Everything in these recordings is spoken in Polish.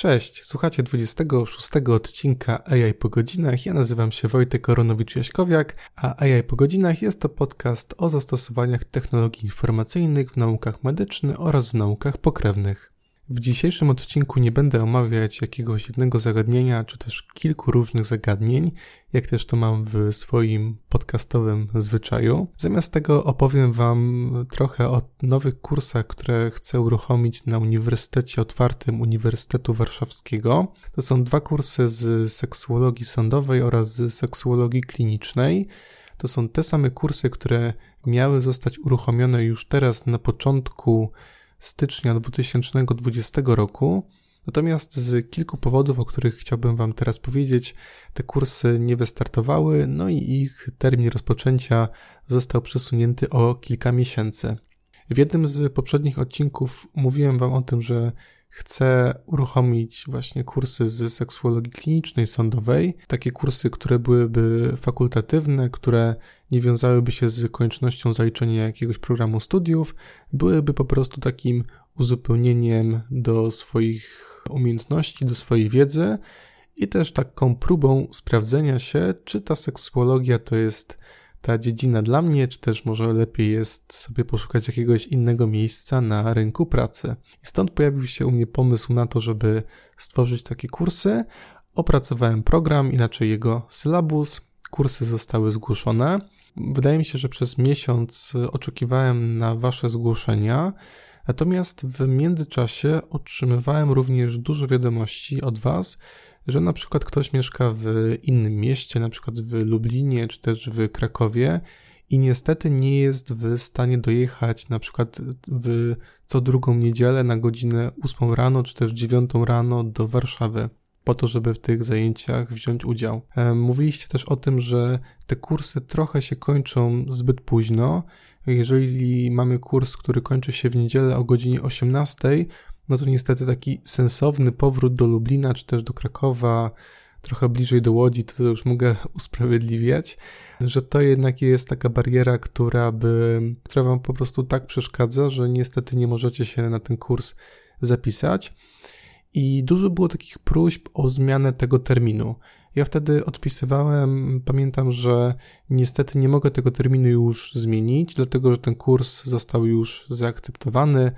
Cześć, słuchacie 26 odcinka AI po godzinach. Ja nazywam się Wojtek Koronowicz-Jaśkowiak, a AI po godzinach jest to podcast o zastosowaniach technologii informacyjnych w naukach medycznych oraz w naukach pokrewnych. W dzisiejszym odcinku nie będę omawiać jakiegoś jednego zagadnienia, czy też kilku różnych zagadnień, jak też to mam w swoim podcastowym zwyczaju. Zamiast tego opowiem Wam trochę o nowych kursach, które chcę uruchomić na Uniwersytecie Otwartym Uniwersytetu Warszawskiego. To są dwa kursy z seksuologii sądowej oraz z seksuologii klinicznej. To są te same kursy, które miały zostać uruchomione już teraz na początku stycznia 2020 roku. Natomiast z kilku powodów, o których chciałbym Wam teraz powiedzieć, te kursy nie wystartowały, no i ich termin rozpoczęcia został przesunięty o kilka miesięcy. W jednym z poprzednich odcinków mówiłem Wam o tym, że chcę uruchomić właśnie kursy z seksuologii klinicznej sądowej, takie kursy, które byłyby fakultatywne, które nie wiązałyby się z koniecznością zaliczenia jakiegoś programu studiów, byłyby po prostu takim uzupełnieniem do swoich umiejętności, do swojej wiedzy i też taką próbą sprawdzenia się, czy ta seksuologia to jest ta dziedzina dla mnie, czy też może lepiej jest sobie poszukać jakiegoś innego miejsca na rynku pracy. I stąd pojawił się u mnie pomysł na to, żeby stworzyć takie kursy. Opracowałem program, inaczej jego syllabus. Kursy zostały zgłoszone. Wydaje mi się, że przez miesiąc oczekiwałem na Wasze zgłoszenia. Natomiast w międzyczasie otrzymywałem również dużo wiadomości od Was, że na przykład ktoś mieszka w innym mieście, na przykład w Lublinie czy też w Krakowie i niestety nie jest w stanie dojechać na przykład w co drugą niedzielę na godzinę 8 rano czy też 9 rano do Warszawy po to, żeby w tych zajęciach wziąć udział. E, mówiliście też o tym, że te kursy trochę się kończą zbyt późno. Jeżeli mamy kurs, który kończy się w niedzielę o godzinie 18, no to niestety taki sensowny powrót do Lublina czy też do Krakowa, trochę bliżej do Łodzi, to już mogę usprawiedliwiać, że to jednak jest taka bariera, która by, która wam po prostu tak przeszkadza, że niestety nie możecie się na ten kurs zapisać. I dużo było takich próśb o zmianę tego terminu. Ja wtedy odpisywałem, pamiętam, że niestety nie mogę tego terminu już zmienić, dlatego że ten kurs został już zaakceptowany,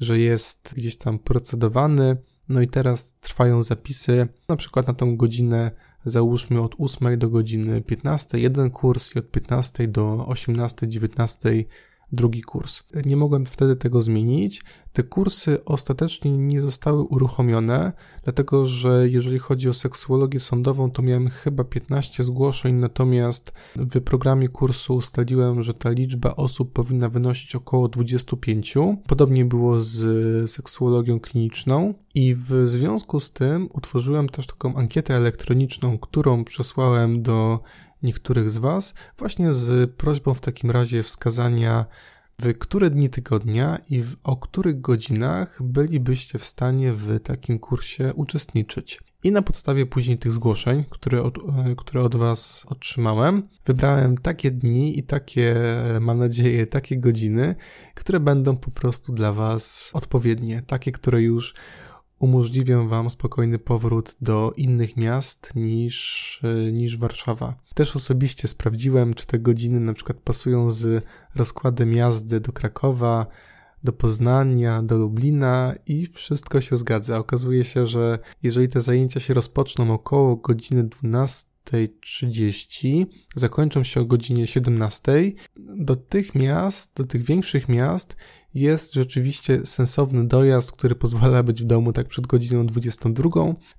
że jest gdzieś tam procedowany. No i teraz trwają zapisy, na przykład na tą godzinę, załóżmy od 8 do godziny 15, jeden kurs i od 15 do 18, 19 drugi kurs. Nie mogłem wtedy tego zmienić. Te kursy ostatecznie nie zostały uruchomione, dlatego że jeżeli chodzi o seksuologię sądową, to miałem chyba 15 zgłoszeń, natomiast w programie kursu ustaliłem, że ta liczba osób powinna wynosić około 25. Podobnie było z seksuologią kliniczną i w związku z tym utworzyłem też taką ankietę elektroniczną, którą przesłałem do niektórych z Was, właśnie z prośbą w takim razie wskazania, w które dni tygodnia i w, o których godzinach bylibyście w stanie w takim kursie uczestniczyć. I na podstawie później tych zgłoszeń, które od, które od Was otrzymałem, wybrałem takie dni i takie, mam nadzieję, takie godziny, które będą po prostu dla Was odpowiednie, takie, które już umożliwią Wam spokojny powrót do innych miast niż, e, niż Warszawa. Też osobiście sprawdziłem, czy te godziny na przykład pasują z rozkładem jazdy do Krakowa, do Poznania, do Lublina i wszystko się zgadza. Okazuje się, że jeżeli te zajęcia się rozpoczną około godziny 12.30, zakończą się o godzinie 17, do tych miast, do tych większych miast jest rzeczywiście sensowny dojazd, który pozwala być w domu tak przed godziną 22,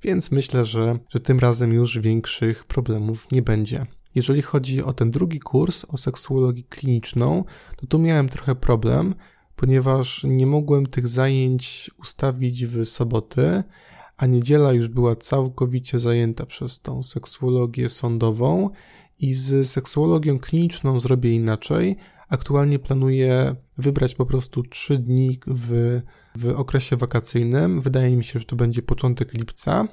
więc myślę, że, że tym razem już większych problemów nie będzie. Jeżeli chodzi o ten drugi kurs, o seksuologii kliniczną, to tu miałem trochę problem, ponieważ nie mogłem tych zajęć ustawić w soboty, a niedziela już była całkowicie zajęta przez tą seksuologię sądową i z seksuologią kliniczną zrobię inaczej, Aktualnie planuję wybrać po prostu 3 dni w, w okresie wakacyjnym. Wydaje mi się, że to będzie początek lipca.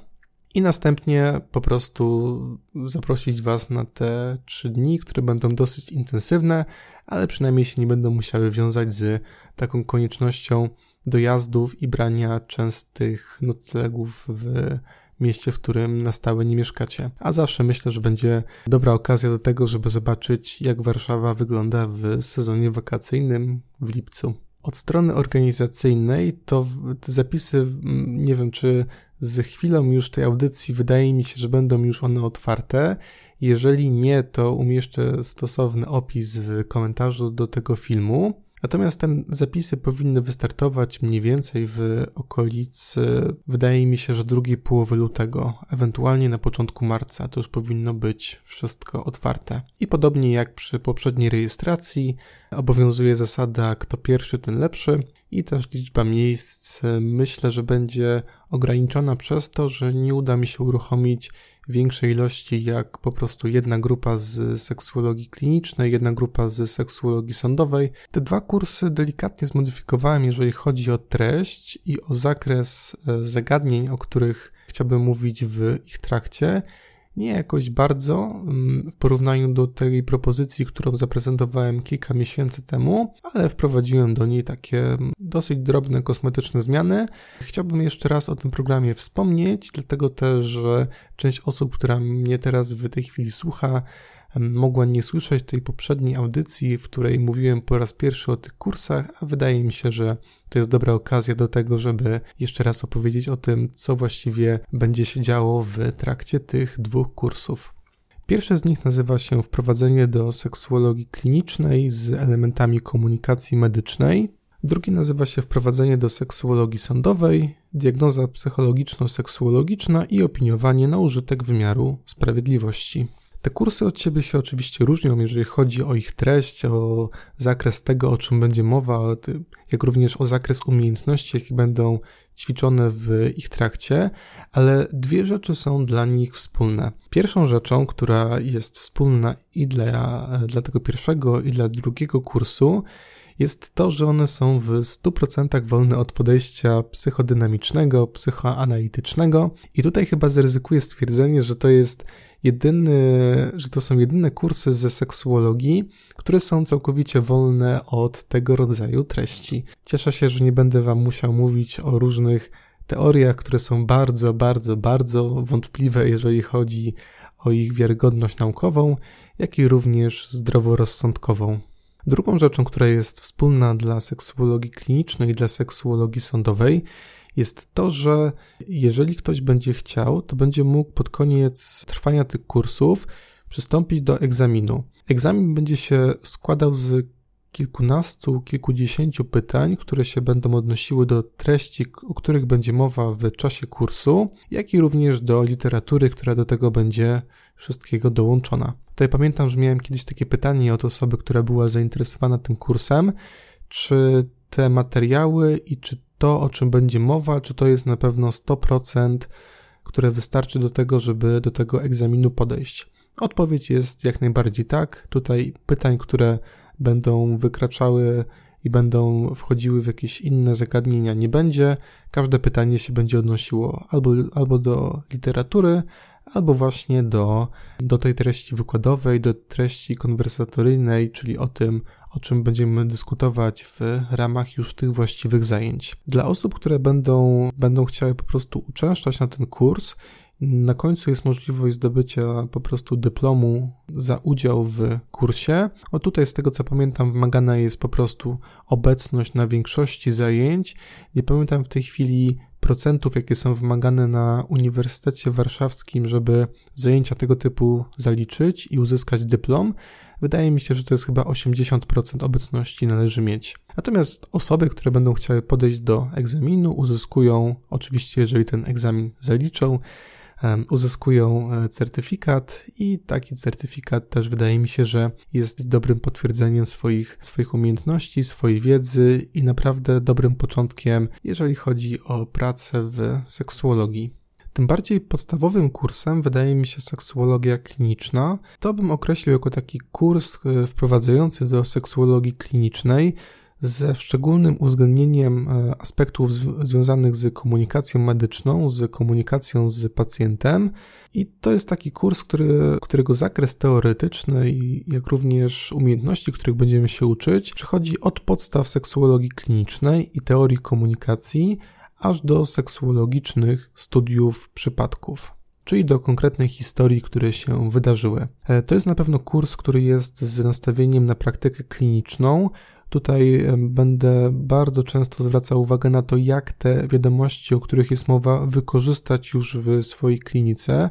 I następnie po prostu zaprosić Was na te 3 dni, które będą dosyć intensywne, ale przynajmniej się nie będą musiały wiązać z taką koniecznością dojazdów i brania częstych noclegów w mieście, w którym na stałe nie mieszkacie. A zawsze myślę, że będzie dobra okazja do tego, żeby zobaczyć, jak Warszawa wygląda w sezonie wakacyjnym w lipcu. Od strony organizacyjnej to te zapisy, nie wiem czy z chwilą już tej audycji wydaje mi się, że będą już one otwarte. Jeżeli nie, to umieszczę stosowny opis w komentarzu do tego filmu. Natomiast te zapisy powinny wystartować mniej więcej w okolicy, wydaje mi się, że drugiej połowy lutego, ewentualnie na początku marca, to już powinno być wszystko otwarte. I podobnie jak przy poprzedniej rejestracji, obowiązuje zasada kto pierwszy, ten lepszy i też liczba miejsc myślę, że będzie ograniczona przez to, że nie uda mi się uruchomić większej ilości jak po prostu jedna grupa z seksuologii klinicznej, jedna grupa z seksuologii sądowej. Te dwa kursy delikatnie zmodyfikowałem, jeżeli chodzi o treść i o zakres e, zagadnień, o których chciałbym mówić w ich trakcie nie jakoś bardzo mm, w porównaniu do tej propozycji, którą zaprezentowałem kilka miesięcy temu, ale wprowadziłem do niej takie mm, dosyć drobne kosmetyczne zmiany. Chciałbym jeszcze raz o tym programie wspomnieć, dlatego też, że część osób, która mnie teraz w tej chwili słucha, mogła nie słyszeć tej poprzedniej audycji, w której mówiłem po raz pierwszy o tych kursach, a wydaje mi się, że to jest dobra okazja do tego, żeby jeszcze raz opowiedzieć o tym, co właściwie będzie się działo w trakcie tych dwóch kursów. Pierwszy z nich nazywa się Wprowadzenie do seksuologii klinicznej z elementami komunikacji medycznej. Drugi nazywa się Wprowadzenie do seksuologii sądowej, diagnoza psychologiczno-seksuologiczna i opiniowanie na użytek wymiaru sprawiedliwości. Te kursy od siebie się oczywiście różnią, jeżeli chodzi o ich treść, o zakres tego, o czym będzie mowa, jak również o zakres umiejętności, jakie będą ćwiczone w ich trakcie, ale dwie rzeczy są dla nich wspólne. Pierwszą rzeczą, która jest wspólna i dla, dla tego pierwszego, i dla drugiego kursu, jest to, że one są w 100% wolne od podejścia psychodynamicznego, psychoanalitycznego. I tutaj chyba zaryzykuję stwierdzenie, że to jest jedyny, że to są jedyne kursy ze seksuologii, które są całkowicie wolne od tego rodzaju treści. Cieszę się, że nie będę Wam musiał mówić o różnych teoriach, które są bardzo, bardzo, bardzo wątpliwe, jeżeli chodzi o ich wiarygodność naukową, jak i również zdroworozsądkową. Drugą rzeczą, która jest wspólna dla seksuologii klinicznej i dla seksuologii sądowej, jest to, że jeżeli ktoś będzie chciał, to będzie mógł pod koniec trwania tych kursów przystąpić do egzaminu. Egzamin będzie się składał z kilkunastu, kilkudziesięciu pytań, które się będą odnosiły do treści, o których będzie mowa w czasie kursu, jak i również do literatury, która do tego będzie wszystkiego dołączona. Tutaj pamiętam, że miałem kiedyś takie pytanie od osoby, która była zainteresowana tym kursem, czy te materiały i czy to, o czym będzie mowa, czy to jest na pewno 100%, które wystarczy do tego, żeby do tego egzaminu podejść. Odpowiedź jest jak najbardziej tak. Tutaj pytań, które będą wykraczały i będą wchodziły w jakieś inne zagadnienia nie będzie. Każde pytanie się będzie odnosiło albo, albo do literatury, albo właśnie do, do tej treści wykładowej, do treści konwersatoryjnej, czyli o tym, o czym będziemy dyskutować w ramach już tych właściwych zajęć. Dla osób, które będą, będą chciały po prostu uczęszczać na ten kurs, na końcu jest możliwość zdobycia po prostu dyplomu za udział w kursie. O tutaj, z tego co pamiętam, wymagana jest po prostu obecność na większości zajęć. Nie pamiętam w tej chwili procentów, jakie są wymagane na Uniwersytecie Warszawskim, żeby zajęcia tego typu zaliczyć i uzyskać dyplom. Wydaje mi się, że to jest chyba 80% obecności należy mieć. Natomiast osoby, które będą chciały podejść do egzaminu, uzyskują, oczywiście, jeżeli ten egzamin zaliczą, uzyskują e, certyfikat i taki certyfikat też wydaje mi się, że jest dobrym potwierdzeniem swoich, swoich umiejętności, swojej wiedzy i naprawdę dobrym początkiem, jeżeli chodzi o pracę w seksuologii. Tym bardziej podstawowym kursem wydaje mi się seksuologia kliniczna. To bym określił jako taki kurs e, wprowadzający do seksuologii klinicznej ze szczególnym uwzględnieniem e, aspektów związanych z komunikacją medyczną, z komunikacją z pacjentem. I to jest taki kurs, który, którego zakres teoretyczny, jak również umiejętności, których będziemy się uczyć, przechodzi od podstaw seksuologii klinicznej i teorii komunikacji, aż do seksuologicznych studiów przypadków czyli do konkretnej historii, które się wydarzyły. E, to jest na pewno kurs, który jest z nastawieniem na praktykę kliniczną. Tutaj będę bardzo często zwracał uwagę na to, jak te wiadomości, o których jest mowa, wykorzystać już w swojej klinice,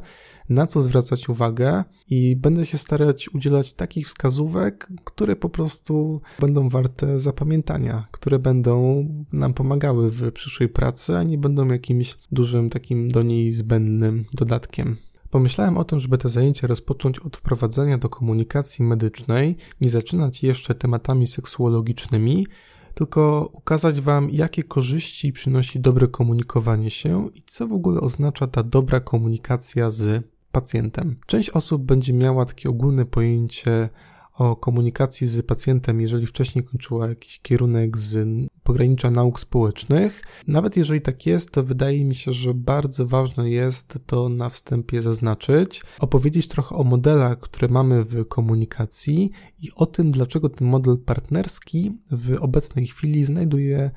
na co zwracać uwagę i będę się starać udzielać takich wskazówek, które po prostu będą warte zapamiętania, które będą nam pomagały w przyszłej pracy, a nie będą jakimś dużym takim do niej zbędnym dodatkiem. Pomyślałem o tym, żeby te zajęcia rozpocząć od wprowadzenia do komunikacji medycznej, nie zaczynać jeszcze tematami seksuologicznymi, tylko ukazać Wam, jakie korzyści przynosi dobre komunikowanie się i co w ogóle oznacza ta dobra komunikacja z pacjentem. Część osób będzie miała takie ogólne pojęcie o komunikacji z pacjentem, jeżeli wcześniej kończyła jakiś kierunek z pogranicza nauk społecznych. Nawet jeżeli tak jest, to wydaje mi się, że bardzo ważne jest to na wstępie zaznaczyć, opowiedzieć trochę o modelach, które mamy w komunikacji i o tym, dlaczego ten model partnerski w obecnej chwili znajduje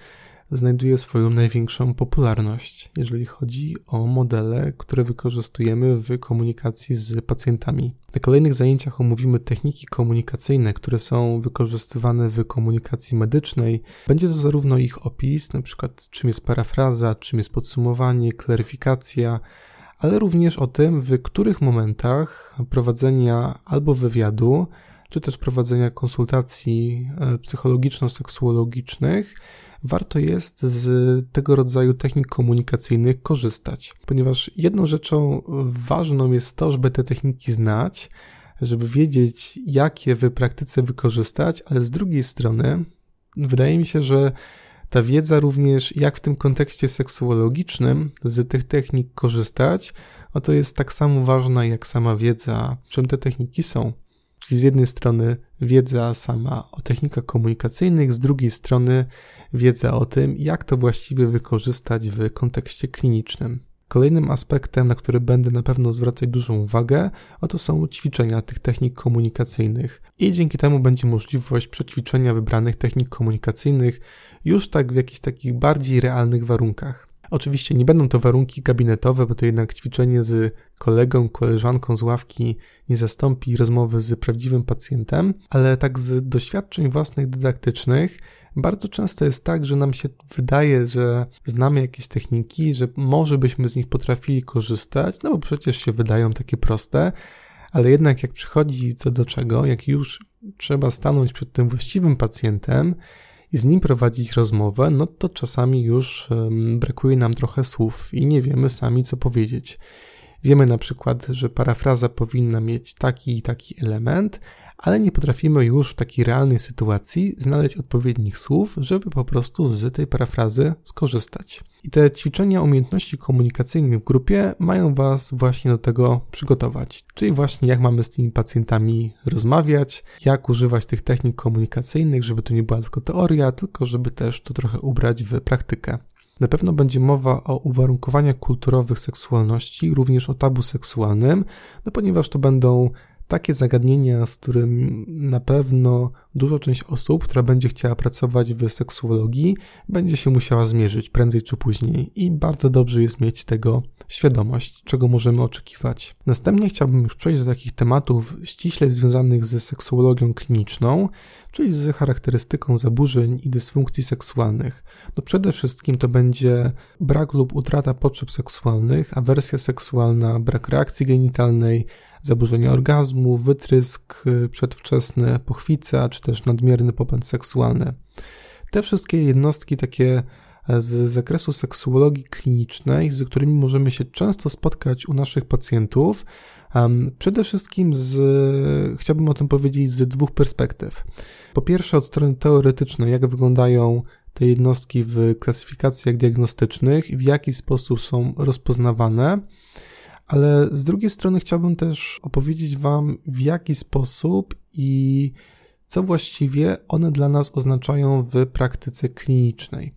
znajduje swoją największą popularność, jeżeli chodzi o modele, które wykorzystujemy w komunikacji z pacjentami. Na kolejnych zajęciach omówimy techniki komunikacyjne, które są wykorzystywane w komunikacji medycznej. Będzie to zarówno ich opis, na przykład czym jest parafraza, czym jest podsumowanie, klaryfikacja, ale również o tym, w których momentach prowadzenia albo wywiadu, czy też prowadzenia konsultacji e, psychologiczno-seksuologicznych warto jest z tego rodzaju technik komunikacyjnych korzystać, ponieważ jedną rzeczą ważną jest to, żeby te techniki znać, żeby wiedzieć, jak je w praktyce wykorzystać, ale z drugiej strony wydaje mi się, że ta wiedza również, jak w tym kontekście seksuologicznym z tych technik korzystać, no to jest tak samo ważna jak sama wiedza, czym te techniki są. Czyli z jednej strony wiedza sama o technikach komunikacyjnych, z drugiej strony wiedza o tym, jak to właściwie wykorzystać w kontekście klinicznym. Kolejnym aspektem, na który będę na pewno zwracać dużą uwagę, to są ćwiczenia tych technik komunikacyjnych. I dzięki temu będzie możliwość przećwiczenia wybranych technik komunikacyjnych już tak w jakichś takich bardziej realnych warunkach. Oczywiście nie będą to warunki gabinetowe, bo to jednak ćwiczenie z kolegą, koleżanką z ławki nie zastąpi rozmowy z prawdziwym pacjentem, ale tak z doświadczeń własnych dydaktycznych bardzo często jest tak, że nam się wydaje, że znamy jakieś techniki, że może byśmy z nich potrafili korzystać, no bo przecież się wydają takie proste, ale jednak jak przychodzi co do czego, jak już trzeba stanąć przed tym właściwym pacjentem, i z nim prowadzić rozmowę, no to czasami już brakuje nam trochę słów i nie wiemy sami, co powiedzieć. Wiemy na przykład, że parafraza powinna mieć taki i taki element, ale nie potrafimy już w takiej realnej sytuacji znaleźć odpowiednich słów, żeby po prostu z tej parafrazy skorzystać. I te ćwiczenia umiejętności komunikacyjnych w grupie mają Was właśnie do tego przygotować. Czyli właśnie jak mamy z tymi pacjentami rozmawiać, jak używać tych technik komunikacyjnych, żeby to nie była tylko teoria, tylko żeby też to trochę ubrać w praktykę. Na pewno będzie mowa o uwarunkowaniach kulturowych seksualności, również o tabu seksualnym, no ponieważ to będą takie zagadnienia, z którym na pewno duża część osób, która będzie chciała pracować w seksuologii, będzie się musiała zmierzyć prędzej czy później i bardzo dobrze jest mieć tego świadomość, czego możemy oczekiwać. Następnie chciałbym już przejść do takich tematów ściśle związanych ze seksuologią kliniczną, czyli z charakterystyką zaburzeń i dysfunkcji seksualnych. No przede wszystkim to będzie brak lub utrata potrzeb seksualnych, awersja seksualna, brak reakcji genitalnej, zaburzenia orgazmu, wytrysk y, przedwczesny, pochwica, czy też nadmierny popęd seksualny. Te wszystkie jednostki takie e, z zakresu seksuologii klinicznej, z którymi możemy się często spotkać u naszych pacjentów, przede wszystkim z, chciałbym o tym powiedzieć z dwóch perspektyw. Po pierwsze, od strony teoretycznej, jak wyglądają te jednostki w klasyfikacjach diagnostycznych i w jaki sposób są rozpoznawane ale z drugiej strony chciałbym też opowiedzieć Wam, w jaki sposób i co właściwie one dla nas oznaczają w praktyce klinicznej.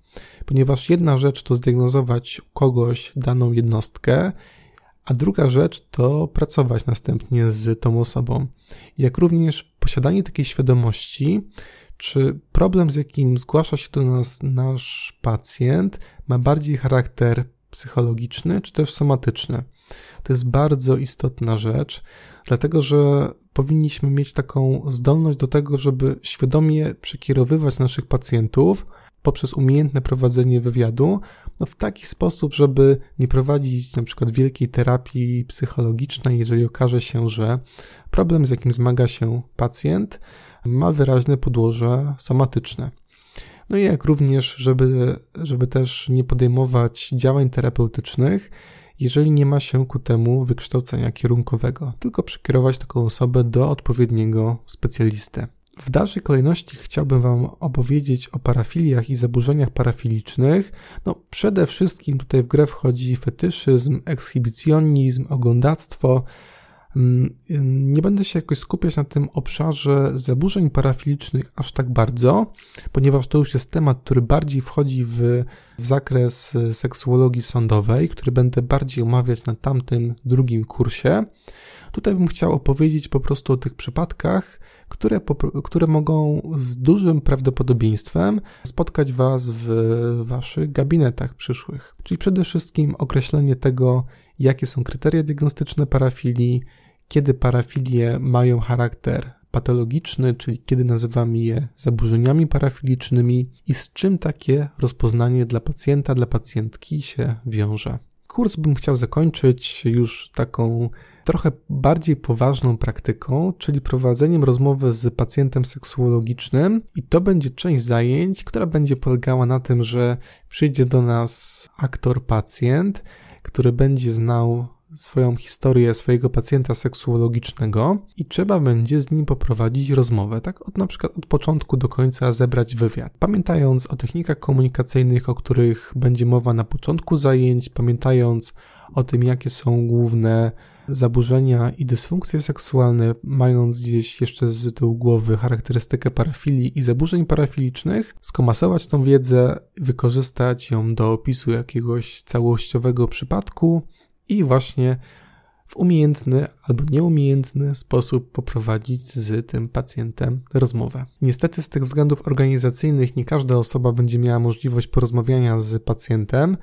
Ponieważ jedna rzecz to zdiagnozować kogoś daną jednostkę, a druga rzecz to pracować następnie z tą osobą. Jak również posiadanie takiej świadomości, czy problem, z jakim zgłasza się do nas nasz pacjent, ma bardziej charakter psychologiczny, czy też somatyczny. To jest bardzo istotna rzecz, dlatego że powinniśmy mieć taką zdolność do tego, żeby świadomie przekierowywać naszych pacjentów poprzez umiejętne prowadzenie wywiadu no w taki sposób, żeby nie prowadzić na przykład wielkiej terapii psychologicznej, jeżeli okaże się, że problem, z jakim zmaga się pacjent, ma wyraźne podłoże somatyczne. No i jak również, żeby, żeby też nie podejmować działań terapeutycznych, jeżeli nie ma się ku temu wykształcenia kierunkowego, tylko przekierować taką osobę do odpowiedniego specjalisty. W dalszej kolejności chciałbym Wam opowiedzieć o parafiliach i zaburzeniach parafilicznych. No, przede wszystkim tutaj w grę wchodzi fetyszyzm, ekshibicjonizm, oglądactwo. Mm, nie będę się jakoś skupiać na tym obszarze zaburzeń parafilicznych aż tak bardzo, ponieważ to już jest temat, który bardziej wchodzi w, w zakres seksuologii sądowej, który będę bardziej omawiać na tamtym drugim kursie. Tutaj bym chciał opowiedzieć po prostu o tych przypadkach, które, które mogą z dużym prawdopodobieństwem spotkać Was w Waszych gabinetach przyszłych. Czyli przede wszystkim określenie tego, jakie są kryteria diagnostyczne parafilii, kiedy parafilie mają charakter patologiczny, czyli kiedy nazywamy je zaburzeniami parafilicznymi i z czym takie rozpoznanie dla pacjenta, dla pacjentki się wiąże. Kurs bym chciał zakończyć już taką trochę bardziej poważną praktyką, czyli prowadzeniem rozmowy z pacjentem seksuologicznym, i to będzie część zajęć, która będzie polegała na tym, że przyjdzie do nas aktor-pacjent, który będzie znał swoją historię swojego pacjenta seksuologicznego i trzeba będzie z nim poprowadzić rozmowę, tak od na przykład od początku do końca zebrać wywiad. Pamiętając o technikach komunikacyjnych, o których będzie mowa na początku zajęć, pamiętając o tym, jakie są główne zaburzenia i dysfunkcje seksualne, mając gdzieś jeszcze z tyłu głowy charakterystykę parafilii i zaburzeń parafilicznych, skomasować tą wiedzę, wykorzystać ją do opisu jakiegoś całościowego przypadku i właśnie w umiejętny albo nieumiejętny sposób poprowadzić z tym pacjentem rozmowę. Niestety z tych względów organizacyjnych nie każda osoba będzie miała możliwość porozmawiania z pacjentem.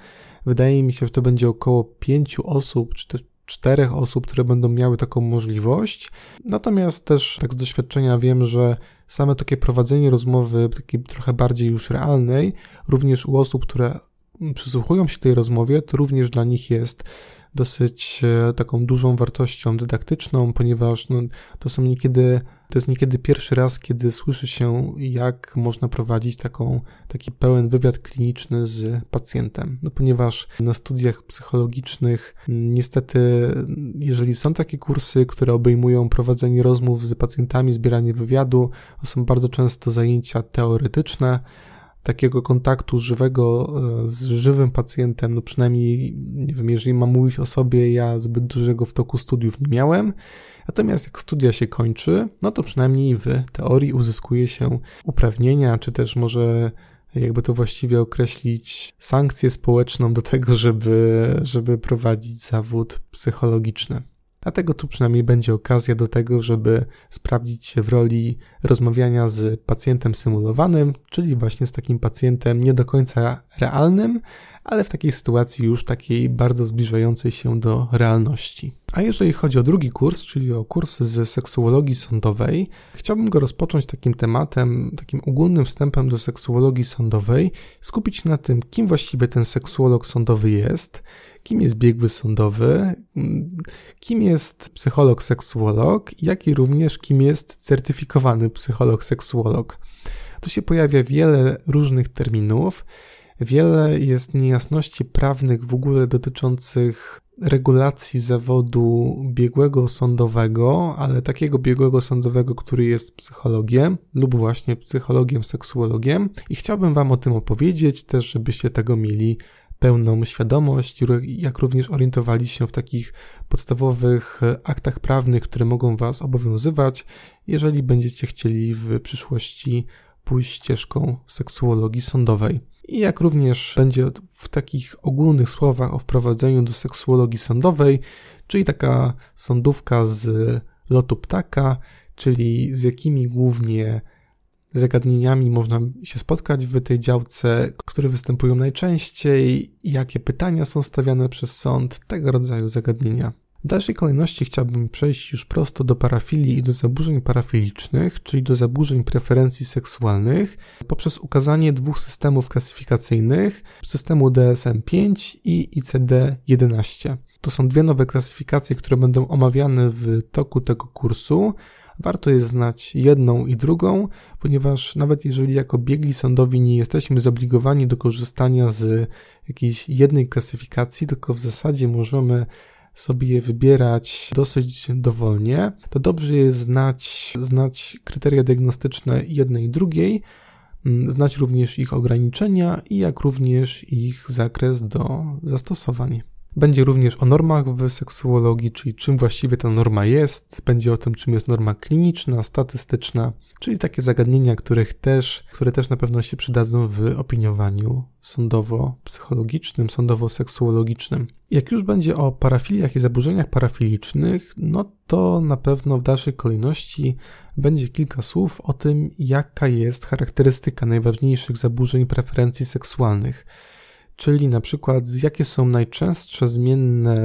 Wydaje mi się, że to będzie około pięciu osób, czy też czterech osób, które będą miały taką możliwość. Natomiast też tak z doświadczenia wiem, że same takie prowadzenie rozmowy, takiej trochę bardziej już realnej, również u osób, które przysłuchują się tej rozmowie, to również dla nich jest dosyć e, taką dużą wartością dydaktyczną, ponieważ no, to są niekiedy, to jest niekiedy pierwszy raz, kiedy słyszy się, jak można prowadzić taką, taki pełen wywiad kliniczny z pacjentem. No, ponieważ na studiach psychologicznych niestety, jeżeli są takie kursy, które obejmują prowadzenie rozmów z pacjentami, zbieranie wywiadu, to są bardzo często zajęcia teoretyczne, takiego kontaktu żywego e, z żywym pacjentem, no przynajmniej, nie wiem, jeżeli mam mówić o sobie, ja zbyt dużego w toku studiów nie miałem. Natomiast jak studia się kończy, no to przynajmniej w teorii uzyskuje się uprawnienia, czy też może jakby to właściwie określić, sankcję społeczną do tego, żeby, żeby prowadzić zawód psychologiczny. Dlatego tu przynajmniej będzie okazja do tego, żeby sprawdzić się w roli rozmawiania z pacjentem symulowanym, czyli właśnie z takim pacjentem nie do końca realnym, ale w takiej sytuacji już takiej bardzo zbliżającej się do realności. A jeżeli chodzi o drugi kurs, czyli o kurs z seksuologii sądowej, chciałbym go rozpocząć takim tematem, takim ogólnym wstępem do seksuologii sądowej, skupić się na tym, kim właściwie ten seksuolog sądowy jest, kim jest biegły sądowy, kim jest psycholog seksuolog, jak i również kim jest certyfikowany psycholog seksuolog. Tu się pojawia wiele różnych terminów, wiele jest niejasności prawnych w ogóle dotyczących regulacji zawodu biegłego sądowego, ale takiego biegłego sądowego, który jest psychologiem lub właśnie psychologiem, seksuologiem. I chciałbym Wam o tym opowiedzieć też, żebyście tego mieli pełną świadomość, jak również orientowali się w takich podstawowych aktach prawnych, które mogą Was obowiązywać, jeżeli będziecie chcieli w przyszłości pójść ścieżką seksuologii sądowej. I jak również będzie w takich ogólnych słowach o wprowadzeniu do seksuologii sądowej, czyli taka sądówka z lotu ptaka, czyli z jakimi głównie zagadnieniami można się spotkać w tej działce, które występują najczęściej, jakie pytania są stawiane przez sąd, tego rodzaju zagadnienia. W dalszej kolejności chciałbym przejść już prosto do parafilii i do zaburzeń parafilicznych, czyli do zaburzeń preferencji seksualnych, poprzez ukazanie dwóch systemów klasyfikacyjnych, systemu DSM-5 i ICD-11. To są dwie nowe klasyfikacje, które będą omawiane w toku tego kursu. Warto jest znać jedną i drugą, ponieważ nawet jeżeli jako biegli sądowi nie jesteśmy zobligowani do korzystania z jakiejś jednej klasyfikacji, tylko w zasadzie możemy sobie je wybierać dosyć dowolnie, to dobrze jest znać, znać kryteria diagnostyczne jednej i drugiej, mm, znać również ich ograniczenia i jak również ich zakres do zastosowań. Będzie również o normach w seksuologii, czyli czym właściwie ta norma jest, będzie o tym, czym jest norma kliniczna, statystyczna, czyli takie zagadnienia, których też, które też na pewno się przydadzą w opiniowaniu sądowo-psychologicznym, sądowo-seksuologicznym. Jak już będzie o parafiliach i zaburzeniach parafilicznych, no to na pewno w dalszej kolejności będzie kilka słów o tym, jaka jest charakterystyka najważniejszych zaburzeń preferencji seksualnych czyli na przykład jakie są najczęstsze zmienne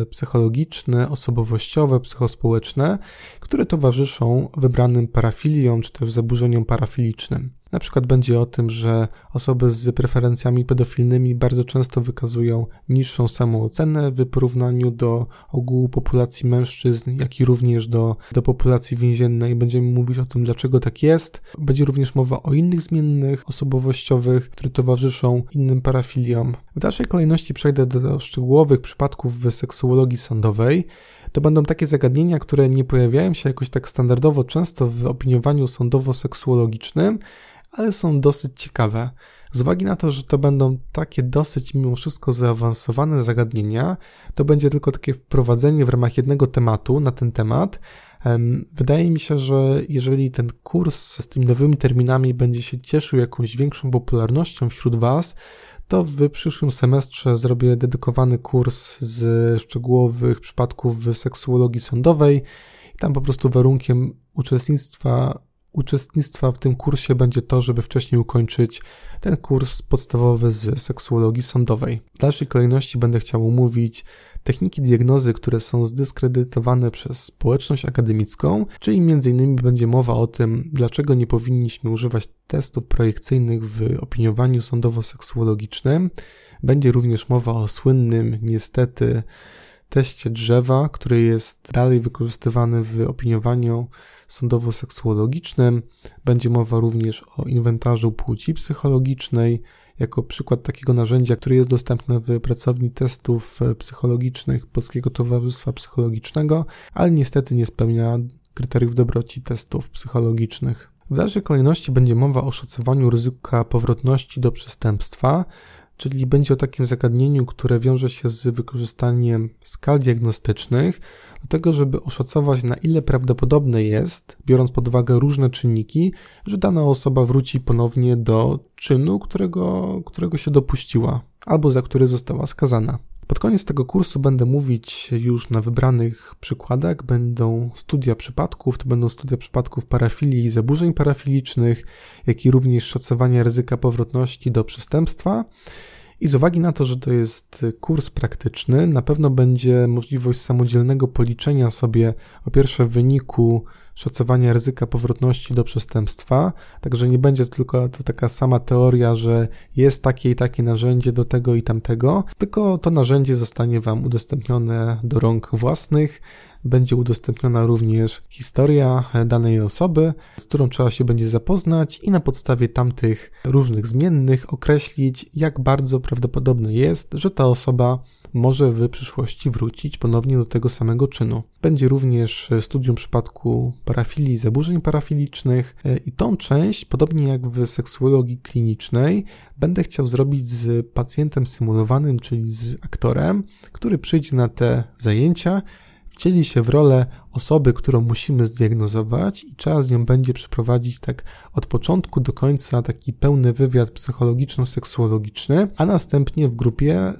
e, psychologiczne, osobowościowe, psychospołeczne, które towarzyszą wybranym parafiliom czy też zaburzeniom parafilicznym. Na przykład będzie o tym, że osoby z preferencjami pedofilnymi bardzo często wykazują niższą samoocenę w porównaniu do ogółu populacji mężczyzn, jak i również do, do populacji więziennej. Będziemy mówić o tym, dlaczego tak jest. Będzie również mowa o innych zmiennych osobowościowych, które towarzyszą innym parafiliom. W dalszej kolejności przejdę do szczegółowych przypadków w seksuologii sądowej to będą takie zagadnienia, które nie pojawiają się jakoś tak standardowo często w opiniowaniu sądowo-seksuologicznym, ale są dosyć ciekawe. Z uwagi na to, że to będą takie dosyć mimo wszystko zaawansowane zagadnienia, to będzie tylko takie wprowadzenie w ramach jednego tematu na ten temat. Wydaje mi się, że jeżeli ten kurs z tymi nowymi terminami będzie się cieszył jakąś większą popularnością wśród Was, to w przyszłym semestrze zrobię dedykowany kurs z szczegółowych przypadków w seksuologii sądowej. Tam po prostu warunkiem uczestnictwa uczestnictwa w tym kursie będzie to, żeby wcześniej ukończyć ten kurs podstawowy z seksuologii sądowej. W dalszej kolejności będę chciał omówić techniki diagnozy, które są zdyskredytowane przez społeczność akademicką, czyli m.in. będzie mowa o tym, dlaczego nie powinniśmy używać testów projekcyjnych w opiniowaniu sądowo-seksuologicznym. Będzie również mowa o słynnym, niestety, teście drzewa, który jest dalej wykorzystywany w opiniowaniu sądowo-seksuologicznym. Będzie mowa również o inwentarzu płci psychologicznej, jako przykład takiego narzędzia, które jest dostępne w pracowni testów psychologicznych Polskiego Towarzystwa Psychologicznego, ale niestety nie spełnia kryteriów dobroci testów psychologicznych. W dalszej kolejności będzie mowa o szacowaniu ryzyka powrotności do przestępstwa, czyli będzie o takim zagadnieniu, które wiąże się z wykorzystaniem skal diagnostycznych do tego, żeby oszacować na ile prawdopodobne jest, biorąc pod uwagę różne czynniki, że dana osoba wróci ponownie do czynu, którego, którego się dopuściła albo za który została skazana. Pod koniec tego kursu będę mówić już na wybranych przykładach. Będą studia przypadków, to będą studia przypadków parafilii i zaburzeń parafilicznych, jak i również szacowania ryzyka powrotności do przestępstwa. I z uwagi na to, że to jest kurs praktyczny, na pewno będzie możliwość samodzielnego policzenia sobie po pierwsze wyniku szacowania ryzyka powrotności do przestępstwa, także nie będzie to tylko to taka sama teoria, że jest takie i takie narzędzie do tego i tamtego, tylko to narzędzie zostanie Wam udostępnione do rąk własnych, będzie udostępniona również historia danej osoby, z którą trzeba się będzie zapoznać i na podstawie tamtych różnych zmiennych określić, jak bardzo prawdopodobne jest, że ta osoba może w przyszłości wrócić ponownie do tego samego czynu. Będzie również studium przypadku parafilii zaburzeń parafilicznych i tą część, podobnie jak w seksuologii klinicznej, będę chciał zrobić z pacjentem symulowanym, czyli z aktorem, który przyjdzie na te zajęcia wcieli się w rolę osoby, którą musimy zdiagnozować i trzeba z nią będzie przeprowadzić tak od początku do końca taki pełny wywiad psychologiczno-seksuologiczny, a następnie w grupie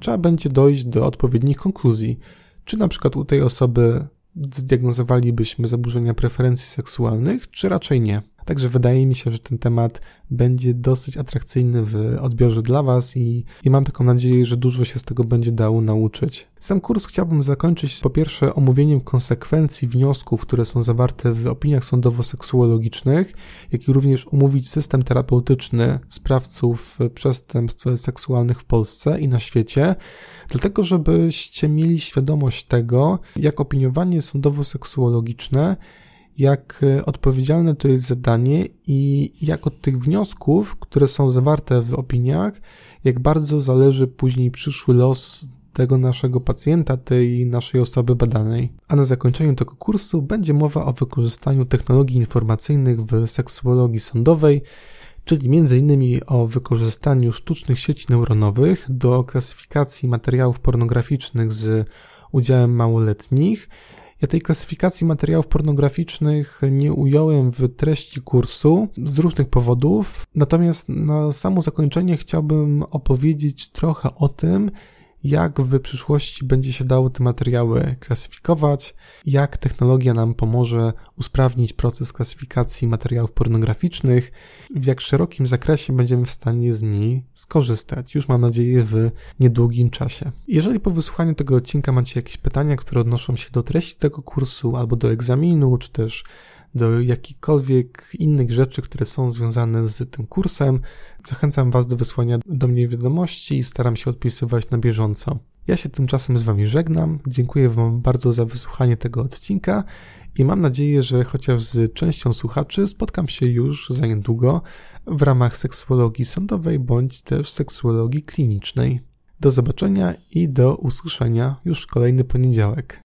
trzeba będzie dojść do odpowiednich konkluzji. Czy na przykład u tej osoby zdiagnozowalibyśmy zaburzenia preferencji seksualnych, czy raczej nie. Także wydaje mi się, że ten temat będzie dosyć atrakcyjny w odbiorze dla Was i, i mam taką nadzieję, że dużo się z tego będzie dało nauczyć. Sam kurs chciałbym zakończyć po pierwsze omówieniem konsekwencji wniosków, które są zawarte w opiniach sądowo-seksuologicznych, jak i również omówić system terapeutyczny sprawców przestępstw seksualnych w Polsce i na świecie, dlatego żebyście mieli świadomość tego, jak opiniowanie sądowo-seksuologiczne jak e, odpowiedzialne to jest zadanie i jak od tych wniosków, które są zawarte w opiniach, jak bardzo zależy później przyszły los tego naszego pacjenta, tej naszej osoby badanej. A na zakończeniu tego kursu będzie mowa o wykorzystaniu technologii informacyjnych w seksuologii sądowej, czyli m.in. o wykorzystaniu sztucznych sieci neuronowych do klasyfikacji materiałów pornograficznych z udziałem małoletnich, ja tej klasyfikacji materiałów pornograficznych nie ująłem w treści kursu z różnych powodów, natomiast na samo zakończenie chciałbym opowiedzieć trochę o tym, jak w przyszłości będzie się dało te materiały klasyfikować, jak technologia nam pomoże usprawnić proces klasyfikacji materiałów pornograficznych, w jak szerokim zakresie będziemy w stanie z niej skorzystać. Już mam nadzieję w niedługim czasie. Jeżeli po wysłuchaniu tego odcinka macie jakieś pytania, które odnoszą się do treści tego kursu albo do egzaminu, czy też do jakichkolwiek innych rzeczy, które są związane z tym kursem. Zachęcam Was do wysłania do mnie wiadomości i staram się odpisywać na bieżąco. Ja się tymczasem z Wami żegnam. Dziękuję Wam bardzo za wysłuchanie tego odcinka i mam nadzieję, że chociaż z częścią słuchaczy spotkam się już za niedługo w ramach seksuologii sądowej bądź też seksuologii klinicznej. Do zobaczenia i do usłyszenia już kolejny poniedziałek.